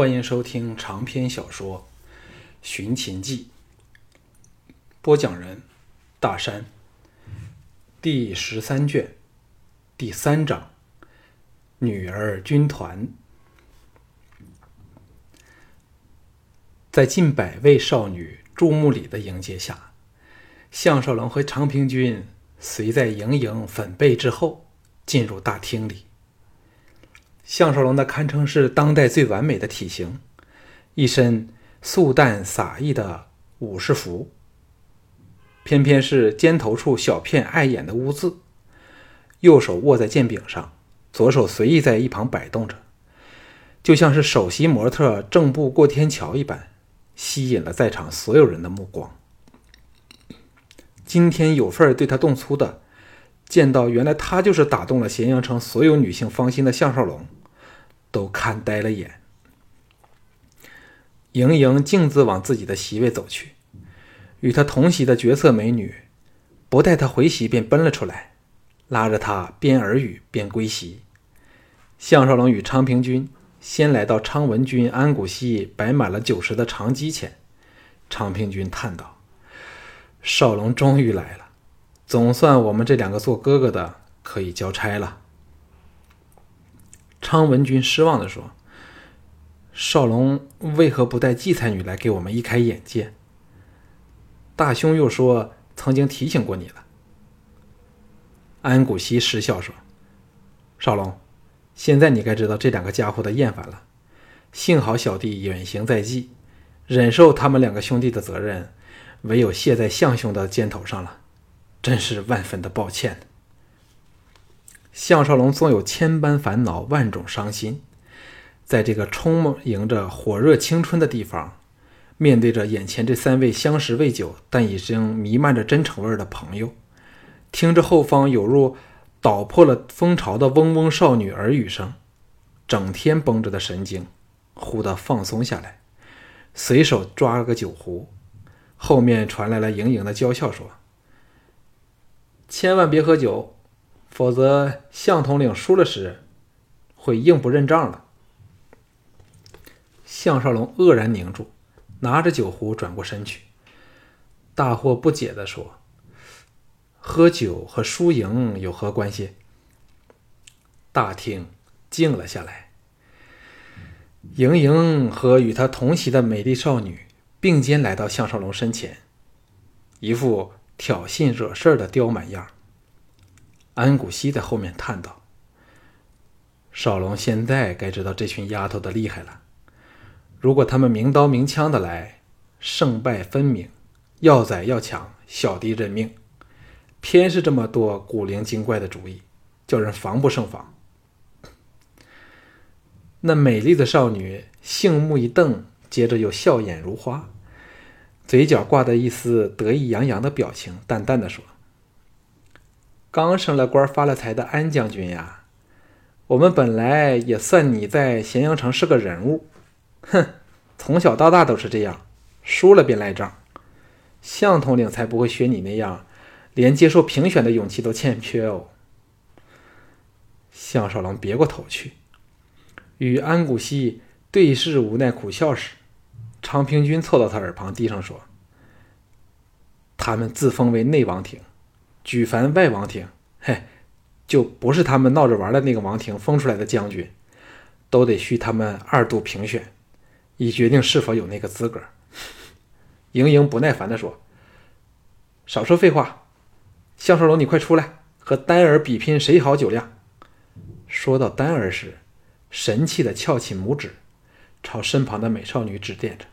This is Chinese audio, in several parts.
欢迎收听长篇小说《寻秦记》，播讲人大山，第十三卷，第三章，女儿军团。在近百位少女注目礼的迎接下，项少龙和长平君随在盈盈、粉贝之后进入大厅里。项少龙的堪称是当代最完美的体型，一身素淡洒逸的武士服，偏偏是肩头处小片碍眼的污渍。右手握在剑柄上，左手随意在一旁摆动着，就像是首席模特正步过天桥一般，吸引了在场所有人的目光。今天有份对他动粗的，见到原来他就是打动了咸阳城所有女性芳心的项少龙。都看呆了眼。盈盈径自往自己的席位走去，与她同席的绝色美女，不待她回席便奔了出来，拉着她边耳语边归席。项少龙与昌平君先来到昌文君安谷西摆满了酒食的长机前，昌平君叹道：“少龙终于来了，总算我们这两个做哥哥的可以交差了。”昌文君失望地说：“少龙为何不带季才女来给我们一开眼界？”大兄又说：“曾经提醒过你了。”安谷西失笑说：“少龙，现在你该知道这两个家伙的厌烦了。幸好小弟远行在即，忍受他们两个兄弟的责任，唯有卸在相兄的肩头上了，真是万分的抱歉。”项少龙纵有千般烦恼、万种伤心，在这个充盈着火热青春的地方，面对着眼前这三位相识未久但已经弥漫着真诚味的朋友，听着后方有如捣破了蜂巢的嗡嗡少女耳语声，整天绷着的神经忽地放松下来，随手抓了个酒壶，后面传来了盈盈的娇笑，说：“千万别喝酒。”否则，向统领输了时，会硬不认账的。项少龙愕然凝住，拿着酒壶转过身去，大惑不解地说：“喝酒和输赢有何关系？”大厅静了下来。盈盈和与他同席的美丽少女并肩来到项少龙身前，一副挑衅惹事儿的刁蛮样。安谷西在后面叹道：“少龙现在该知道这群丫头的厉害了。如果他们明刀明枪的来，胜败分明，要宰要抢，小弟认命。偏是这么多古灵精怪的主意，叫人防不胜防。”那美丽的少女杏目一瞪，接着又笑眼如花，嘴角挂着一丝得意洋洋的表情，淡淡的说。刚升了官发了财的安将军呀，我们本来也算你在咸阳城是个人物，哼，从小到大都是这样，输了便赖账。向统领才不会学你那样，连接受评选的勇气都欠缺哦。项少龙别过头去，与安谷西对视无奈苦笑时，长平君凑到他耳旁低声说：“他们自封为内王庭。”举凡外王庭，嘿，就不是他们闹着玩的那个王庭封出来的将军，都得需他们二度评选，以决定是否有那个资格。盈盈不耐烦地说：“少说废话，项少龙，你快出来，和丹儿比拼谁好酒量。”说到丹儿时，神气地翘起拇指，朝身旁的美少女指点着。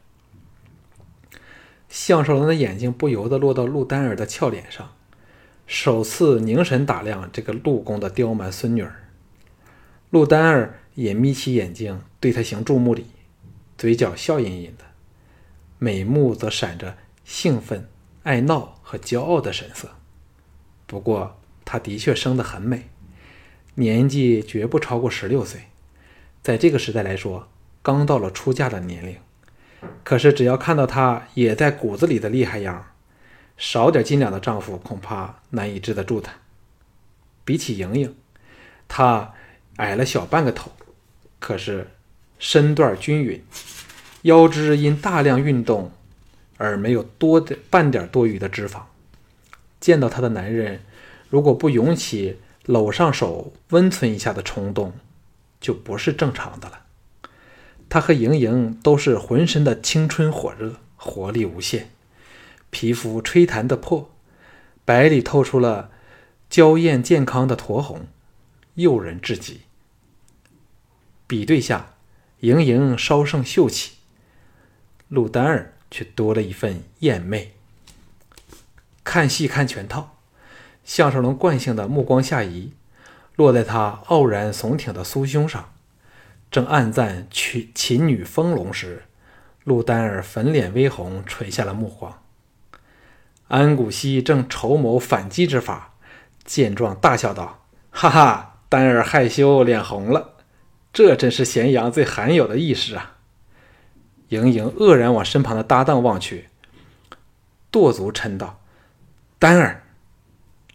项少龙的眼睛不由得落到陆丹儿的俏脸上。首次凝神打量这个陆公的刁蛮孙女儿，陆丹儿也眯起眼睛对他行注目礼，嘴角笑吟吟的，美目则闪着兴奋、爱闹和骄傲的神色。不过，她的确生得很美，年纪绝不超过十六岁，在这个时代来说，刚到了出嫁的年龄。可是，只要看到她也在骨子里的厉害样少点斤两的丈夫恐怕难以治得住她。比起莹莹，她矮了小半个头，可是身段均匀，腰肢因大量运动而没有多的半点多余的脂肪。见到她的男人，如果不涌起搂上手温存一下的冲动，就不是正常的了。她和莹莹都是浑身的青春火热，活力无限，皮肤吹弹的破，白里透出了娇艳健康的酡红，诱人至极。比对下，莹莹稍胜秀气，陆丹儿却多了一份艳媚。看戏看全套，项少龙惯性的目光下移，落在他傲然耸挺的酥胸上。正暗赞娶琴女丰隆时，陆丹儿粉脸微红，垂下了目光。安谷西正筹谋反击之法，见状大笑道：“哈哈，丹儿害羞，脸红了。这真是咸阳最罕有的意识啊！”盈盈愕然往身旁的搭档望去，跺足嗔道：“丹儿！”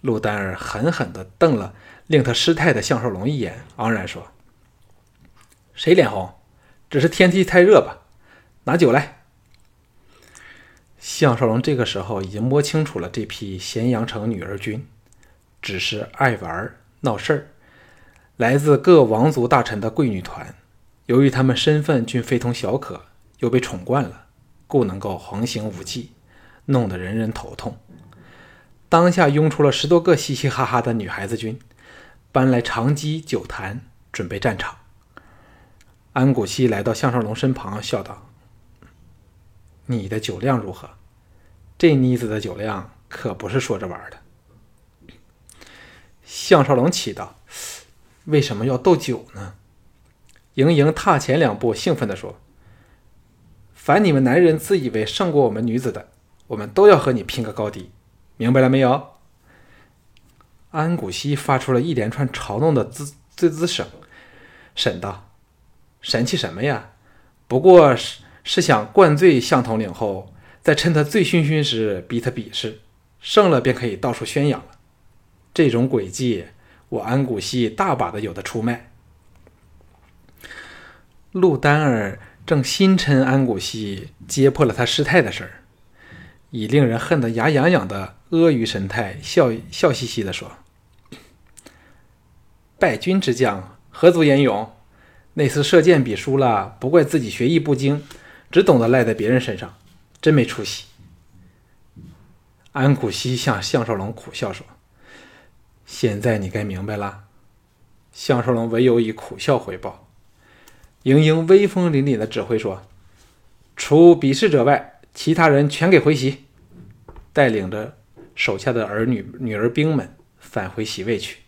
陆丹儿狠狠地瞪了令他失态的项少龙一眼，昂然说。谁脸红？只是天气太热吧。拿酒来。项少龙这个时候已经摸清楚了这批咸阳城女儿军，只是爱玩闹事儿，来自各王族大臣的贵女团。由于他们身份均非同小可，又被宠惯了，故能够横行无忌，弄得人人头痛。当下拥出了十多个嘻嘻哈哈的女孩子军，搬来长机酒坛，准备战场。安谷西来到项少龙身旁，笑道：“你的酒量如何？这妮子的酒量可不是说着玩的。”项少龙气道：“为什么要斗酒呢？”盈盈踏前两步，兴奋地说：“凡你们男人自以为胜过我们女子的，我们都要和你拼个高低，明白了没有？”安谷西发出了一连串嘲弄的滋滋滋声，沈道。神气什么呀？不过是是想灌醉向统领后，再趁他醉醺醺时逼他比试，胜了便可以到处宣扬了。这种诡计，我安谷西大把的有的出卖。陆丹儿正心嗔安谷西揭破了他失态的事儿，以令人恨得牙痒痒的阿谀神态，笑笑嘻嘻地说：“败军之将，何足言勇？”那次射箭比输了，不怪自己学艺不精，只懂得赖在别人身上，真没出息。安苦西向项少龙苦笑说：“现在你该明白了。”项少龙唯有以苦笑回报。盈盈威风凛凛的指挥说：“除鄙视者外，其他人全给回席。”带领着手下的儿女女儿兵们返回席位去。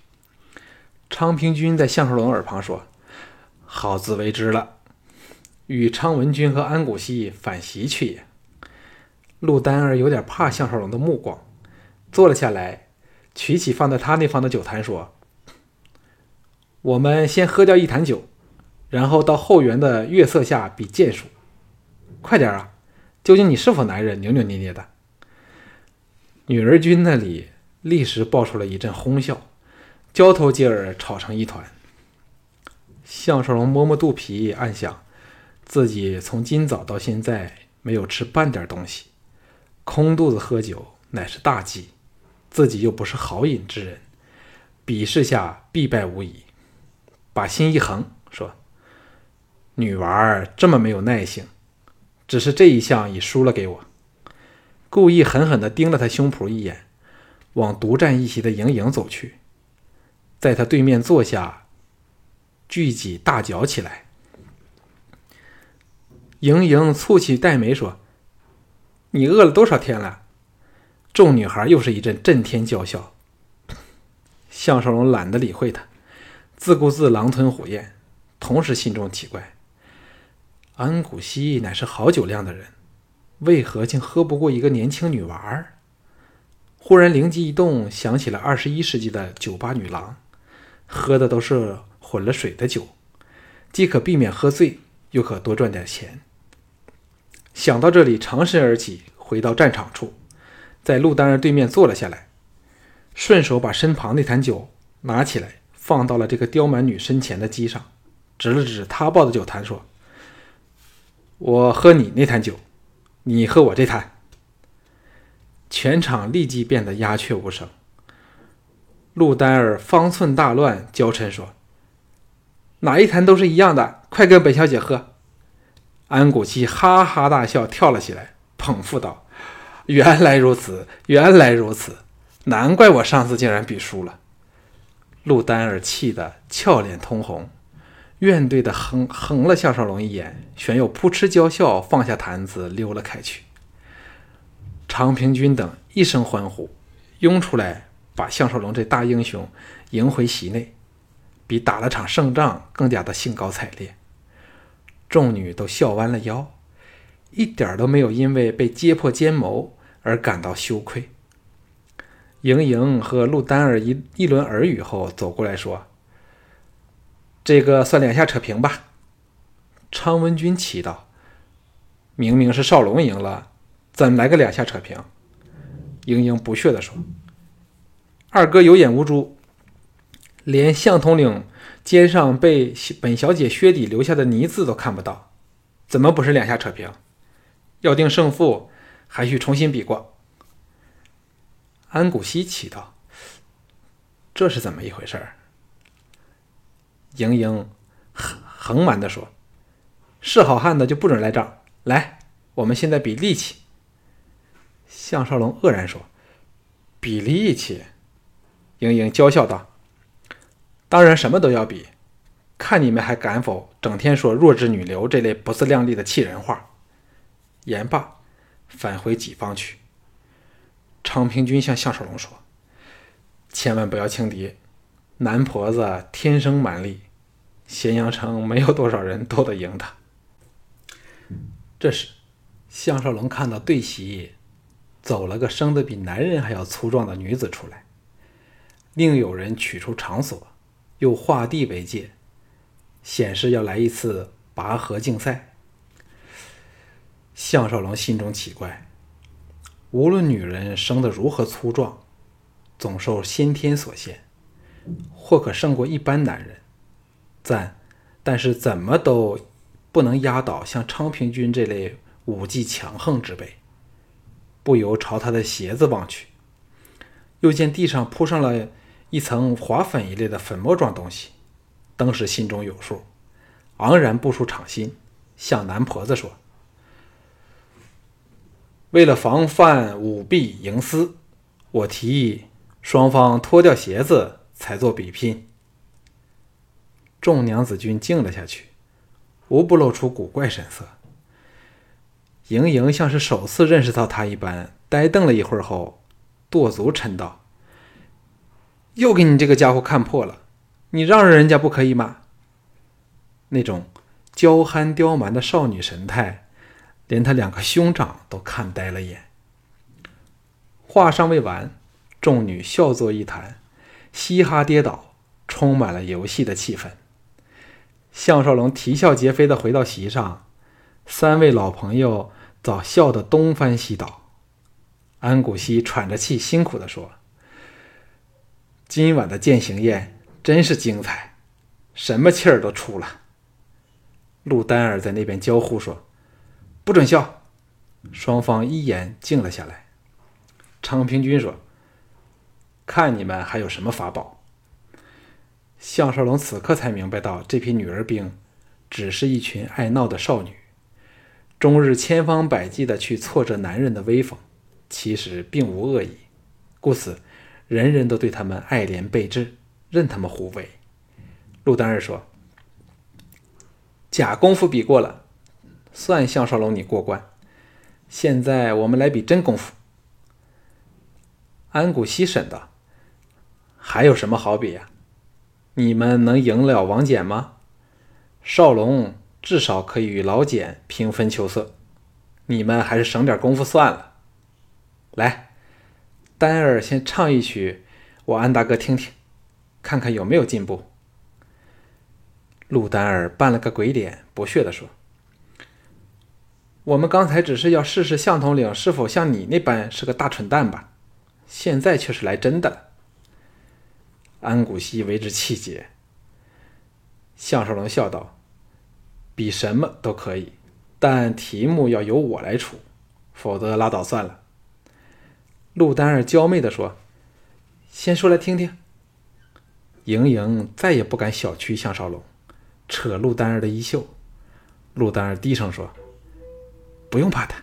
昌平君在项少龙耳旁说。好自为之了。与昌文君和安谷西反席去也。陆丹儿有点怕项少龙的目光，坐了下来，取起放在他那方的酒坛，说：“我们先喝掉一坛酒，然后到后园的月色下比剑术。快点啊！究竟你是否男人？”扭扭捏捏的。女儿军那里立时爆出了一阵哄笑，交头接耳，吵成一团。项少龙摸摸肚皮，暗想：自己从今早到现在没有吃半点东西，空肚子喝酒乃是大忌。自己又不是好饮之人，比试下必败无疑。把心一横，说：“女娃儿这么没有耐性，只是这一项已输了给我。”故意狠狠地盯了他胸脯一眼，往独占一席的莹莹走去，在他对面坐下。聚集大嚼起来。盈盈蹙起黛眉说：“你饿了多少天了？”众女孩又是一阵震天娇笑。项少龙懒得理会她，自顾自狼吞虎咽，同时心中奇怪：安谷希乃是好酒量的人，为何竟喝不过一个年轻女娃儿？忽然灵机一动，想起了二十一世纪的酒吧女郎，喝的都是。混了水的酒，既可避免喝醉，又可多赚点钱。想到这里，长身而起，回到战场处，在陆丹儿对面坐了下来，顺手把身旁那坛酒拿起来，放到了这个刁蛮女身前的机上，指了指他抱的酒坛，说：“我喝你那坛酒，你喝我这坛。”全场立即变得鸦雀无声。陆丹儿方寸大乱，娇嗔说：“哪一坛都是一样的，快跟本小姐喝。”安谷希哈哈大笑，跳了起来，捧腹道：“原来如此，原来如此，难怪我上次竟然比输了。”陆丹儿气得俏脸通红，怨怼的横横了项少龙一眼，旋又扑哧娇笑，放下坛子溜了开去。常平君等一声欢呼，拥出来把项少龙这大英雄迎回席内，比打了场胜仗更加的兴高采烈。众女都笑弯了腰，一点都没有因为被揭破奸谋而感到羞愧。莹莹和陆丹儿一一轮耳语后，走过来说：“这个算两下扯平吧。”昌文君奇道：“明明是少龙赢了。”怎来个两下扯平？英英不屑地说：“二哥有眼无珠，连相统领肩上被本小姐靴底留下的泥渍都看不到，怎么不是两下扯平？要定胜负，还需重新比过。”安谷希奇道：“这是怎么一回事？”盈盈横横蛮地说：“是好汉的就不准赖账，来，我们现在比力气。”项少龙愕然说：“比力气。”盈盈娇笑道：“当然什么都要比，看你们还敢否整天说弱智女流这类不自量力的气人话。”言罢，返回己方去。昌平君向项少龙说：“千万不要轻敌，男婆子天生蛮力，咸阳城没有多少人斗得赢他。”这时，项少龙看到对席。走了个生得比男人还要粗壮的女子出来，另有人取出场所，又画地为界，显示要来一次拔河竞赛。项少龙心中奇怪，无论女人生得如何粗壮，总受先天所限，或可胜过一般男人，赞，但是怎么都不能压倒像昌平君这类武技强横之辈。不由朝他的鞋子望去，又见地上铺上了一层滑粉一类的粉末状东西，当时心中有数，昂然步出场心，向男婆子说：“为了防范舞弊营私，我提议双方脱掉鞋子才做比拼。”众娘子军静了下去，无不露出古怪神色。盈盈像是首次认识到他一般，呆瞪了一会儿后，跺足嗔道：“又给你这个家伙看破了，你让着人家不可以吗？”那种娇憨刁蛮的少女神态，连他两个兄长都看呆了眼。话尚未完，众女笑作一团，嘻哈跌倒，充满了游戏的气氛。项少龙啼笑皆非的回到席上。三位老朋友早笑得东翻西倒，安谷希喘着气，辛苦地说：“今晚的践行宴真是精彩，什么气儿都出了。”陆丹儿在那边娇呼说：“不准笑！”双方一言静了下来。昌平君说：“看你们还有什么法宝？”项少龙此刻才明白到，这批女儿兵只是一群爱闹的少女。终日千方百计的去挫折男人的威风，其实并无恶意，故此人人都对他们爱怜备至，任他们胡为。陆丹儿说：“假功夫比过了，算项少龙你过关。现在我们来比真功夫。”安谷西审道：“还有什么好比呀？你们能赢了王翦吗？少龙。”至少可以与老简平分秋色，你们还是省点功夫算了。来，丹儿先唱一曲，我安大哥听听，看看有没有进步。陆丹儿扮了个鬼脸，不屑地说：“我们刚才只是要试试向统领是否像你那般是个大蠢蛋吧，现在却是来真的了。”安谷希为之气结。项少龙笑道。比什么都可以，但题目要由我来出，否则拉倒算了。”陆丹儿娇媚地说：“先说来听听。”莹莹再也不敢小觑项少龙，扯陆丹儿的衣袖。陆丹儿低声说：“不用怕他。”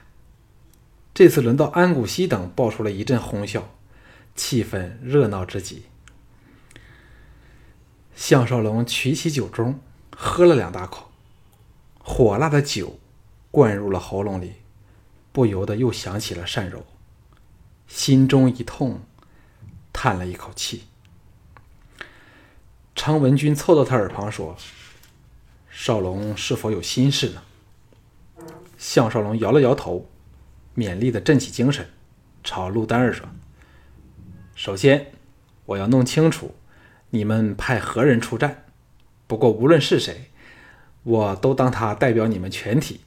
这次轮到安谷西等爆出了一阵哄笑，气氛热闹之极。项少龙取起酒盅，喝了两大口，火辣的酒灌入了喉咙里，不由得又想起了善柔，心中一痛，叹了一口气。常文君凑到他耳旁说：“少龙是否有心事呢？”项少龙摇了摇头，勉励的振起精神，朝陆丹儿说：“首先，我要弄清楚你们派何人出战。不过无论是谁，我都当他代表你们全体。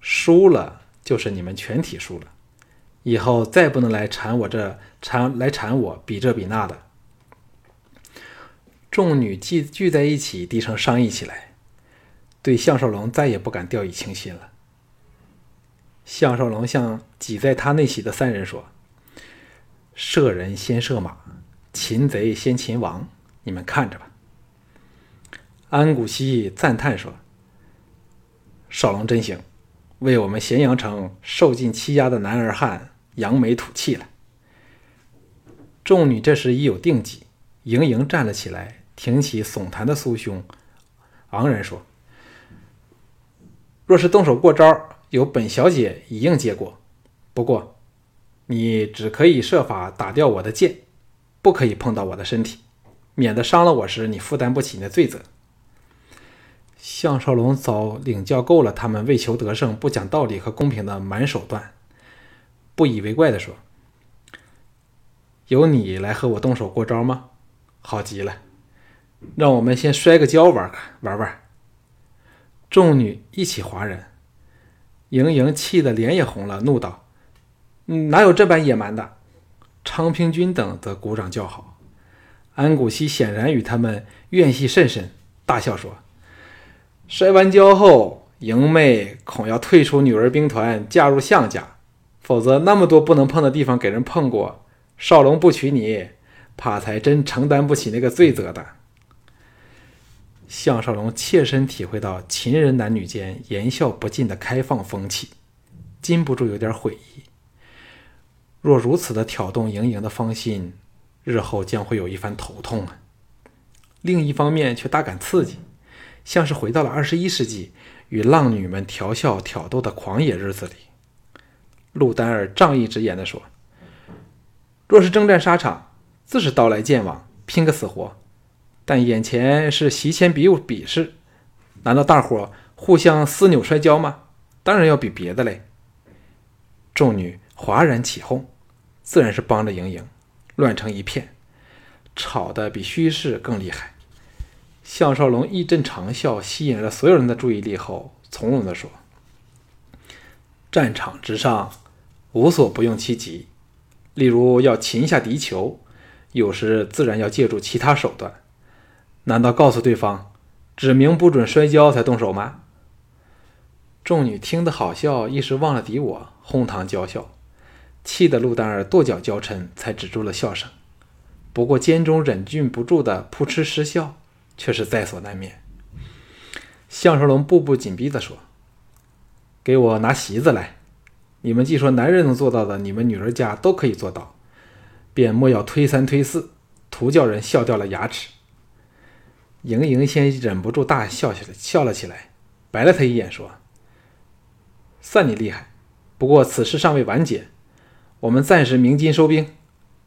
输了就是你们全体输了，以后再不能来缠我这缠来缠我比这比那的。”众女聚聚在一起，低声商议起来，对项少龙再也不敢掉以轻心了。项少龙向挤在他内席的三人说：“射人先射马，擒贼先擒王，你们看着吧。”安谷西赞叹说：“少龙真行，为我们咸阳城受尽欺压的男儿汉扬眉吐气了。”众女这时已有定计，盈盈站了起来。挺起耸弹的酥胸，昂然说：“若是动手过招，有本小姐一应接过。不过，你只可以设法打掉我的剑，不可以碰到我的身体，免得伤了我时你负担不起那罪责。”项少龙早领教够了他们为求得胜不讲道理和公平的蛮手段，不以为怪地说：“由你来和我动手过招吗？好极了。”让我们先摔个跤玩玩玩。众女一起哗然，莹莹气得脸也红了，怒道：“哪有这般野蛮的？”昌平君等则鼓掌叫好。安谷西显然与他们怨隙甚深，大笑说：“摔完跤后，莹妹恐要退出女儿兵团，嫁入项家，否则那么多不能碰的地方给人碰过，少龙不娶你，怕才真承担不起那个罪责的。”项少龙切身体会到秦人男女间言笑不尽的开放风气，禁不住有点悔意。若如此的挑动盈盈的芳心，日后将会有一番头痛啊！另一方面却大感刺激，像是回到了二十一世纪与浪女们调笑挑逗的狂野日子里。陆丹儿仗义直言地说：“若是征战沙场，自是刀来剑往，拼个死活。”但眼前是席前比比试，难道大伙互相撕扭摔跤吗？当然要比别的嘞。众女哗然起哄，自然是帮着莹莹，乱成一片，吵得比虚势更厉害。项少龙一阵长笑，吸引了所有人的注意力后，从容地说：“战场之上，无所不用其极。例如要擒下敌酋，有时自然要借助其他手段。”难道告诉对方，指明不准摔跤才动手吗？众女听得好笑，一时忘了敌我，哄堂娇笑，气得陆丹儿跺脚娇嗔，才止住了笑声。不过肩中忍俊不住的扑哧失笑，却是在所难免。项少龙步步紧逼地说：“给我拿席子来！你们既说男人能做到的，你们女儿家都可以做到，便莫要推三推四，徒叫人笑掉了牙齿。”莹莹先忍不住大笑起来，笑了起来，白了他一眼，说：“算你厉害，不过此事尚未完结，我们暂时鸣金收兵，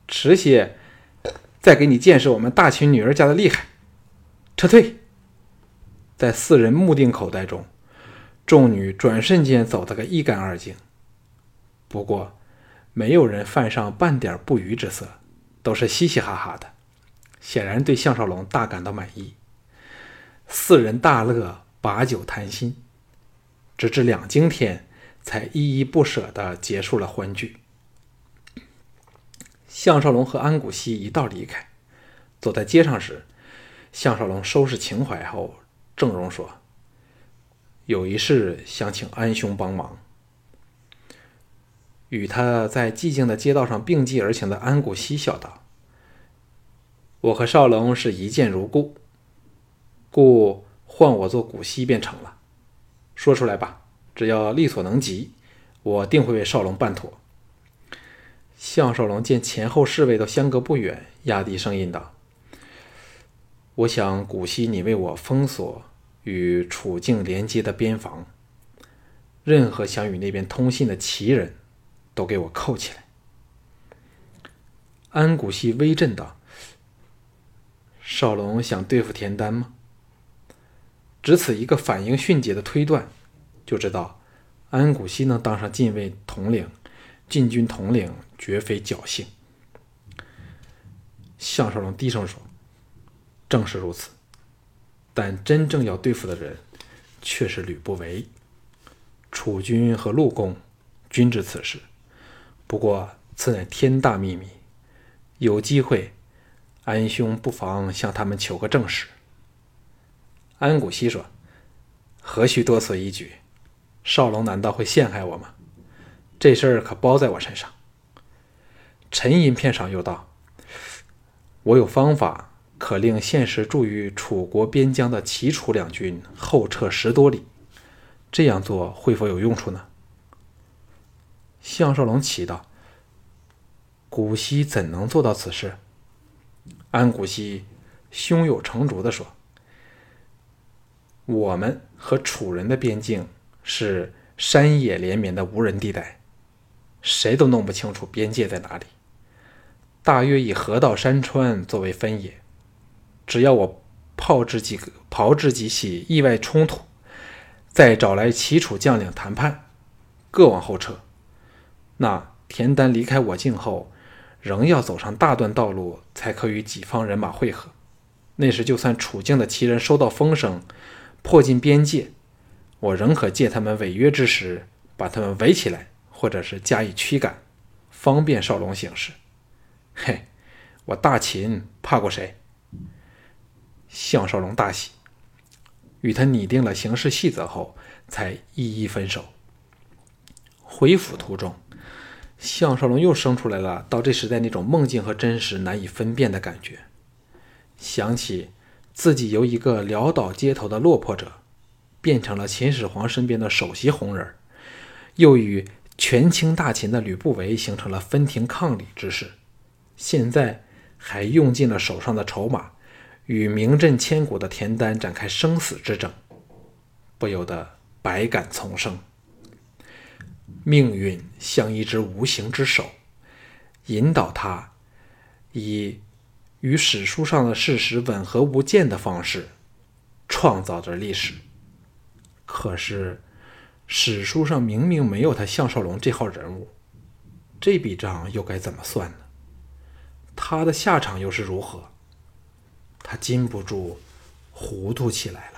迟些再给你见识我们大秦女儿家的厉害。”撤退。在四人目定口呆中，众女转瞬间走得个一干二净。不过，没有人犯上半点不愉之色，都是嘻嘻哈哈的，显然对项少龙大感到满意。四人大乐，把酒谈心，直至两更天，才依依不舍地结束了欢聚。项少龙和安谷西一道离开，走在街上时，项少龙收拾情怀后，郑容说：“有一事想请安兄帮忙。与他在寂静的街道上并继而行的安谷希笑道：“我和少龙是一见如故，故换我做古稀便成了。说出来吧，只要力所能及，我定会为少龙办妥。”项少龙见前后侍卫都相隔不远，压低声音道：“我想古稀，你为我封锁。”与楚境连接的边防，任何想与那边通信的奇人，都给我扣起来。安谷西微震道：“少龙想对付田丹吗？”只此一个反应迅捷的推断，就知道安谷西能当上禁卫统领、禁军统领，绝非侥幸。项少龙低声说：“正是如此。”但真正要对付的人，却是吕不韦。楚军和陆公均知此事，不过此乃天大秘密，有机会，安兄不妨向他们求个证实。安谷西说：“何须多此一举？少龙难道会陷害我吗？这事儿可包在我身上。”沉吟片上，又道：“我有方法。”可令现时驻于楚国边疆的齐楚两军后撤十多里，这样做会否有用处呢？项少龙奇道：“古稀怎能做到此事？”安古稀胸有成竹地说：“我们和楚人的边境是山野连绵的无人地带，谁都弄不清楚边界在哪里。大约以河道山川作为分野。”只要我炮制几个、炮制几起意外冲突，再找来齐楚将领谈判，各往后撤，那田丹离开我境后，仍要走上大段道路，才可与己方人马会合。那时，就算楚境的齐人收到风声，迫近边界，我仍可借他们违约之时，把他们围起来，或者是加以驱赶，方便少龙行事。嘿，我大秦怕过谁？项少龙大喜，与他拟定了行事细则后，才一一分手。回府途中，项少龙又生出来了到这时代那种梦境和真实难以分辨的感觉。想起自己由一个潦倒街头的落魄者，变成了秦始皇身边的首席红人，又与权倾大秦的吕不韦形成了分庭抗礼之势，现在还用尽了手上的筹码。与名震千古的田丹展开生死之争，不由得百感丛生。命运像一只无形之手，引导他以与史书上的事实吻合无间的方式创造着历史。可是史书上明明没有他项少龙这号人物，这笔账又该怎么算呢？他的下场又是如何？他禁不住糊涂起来了。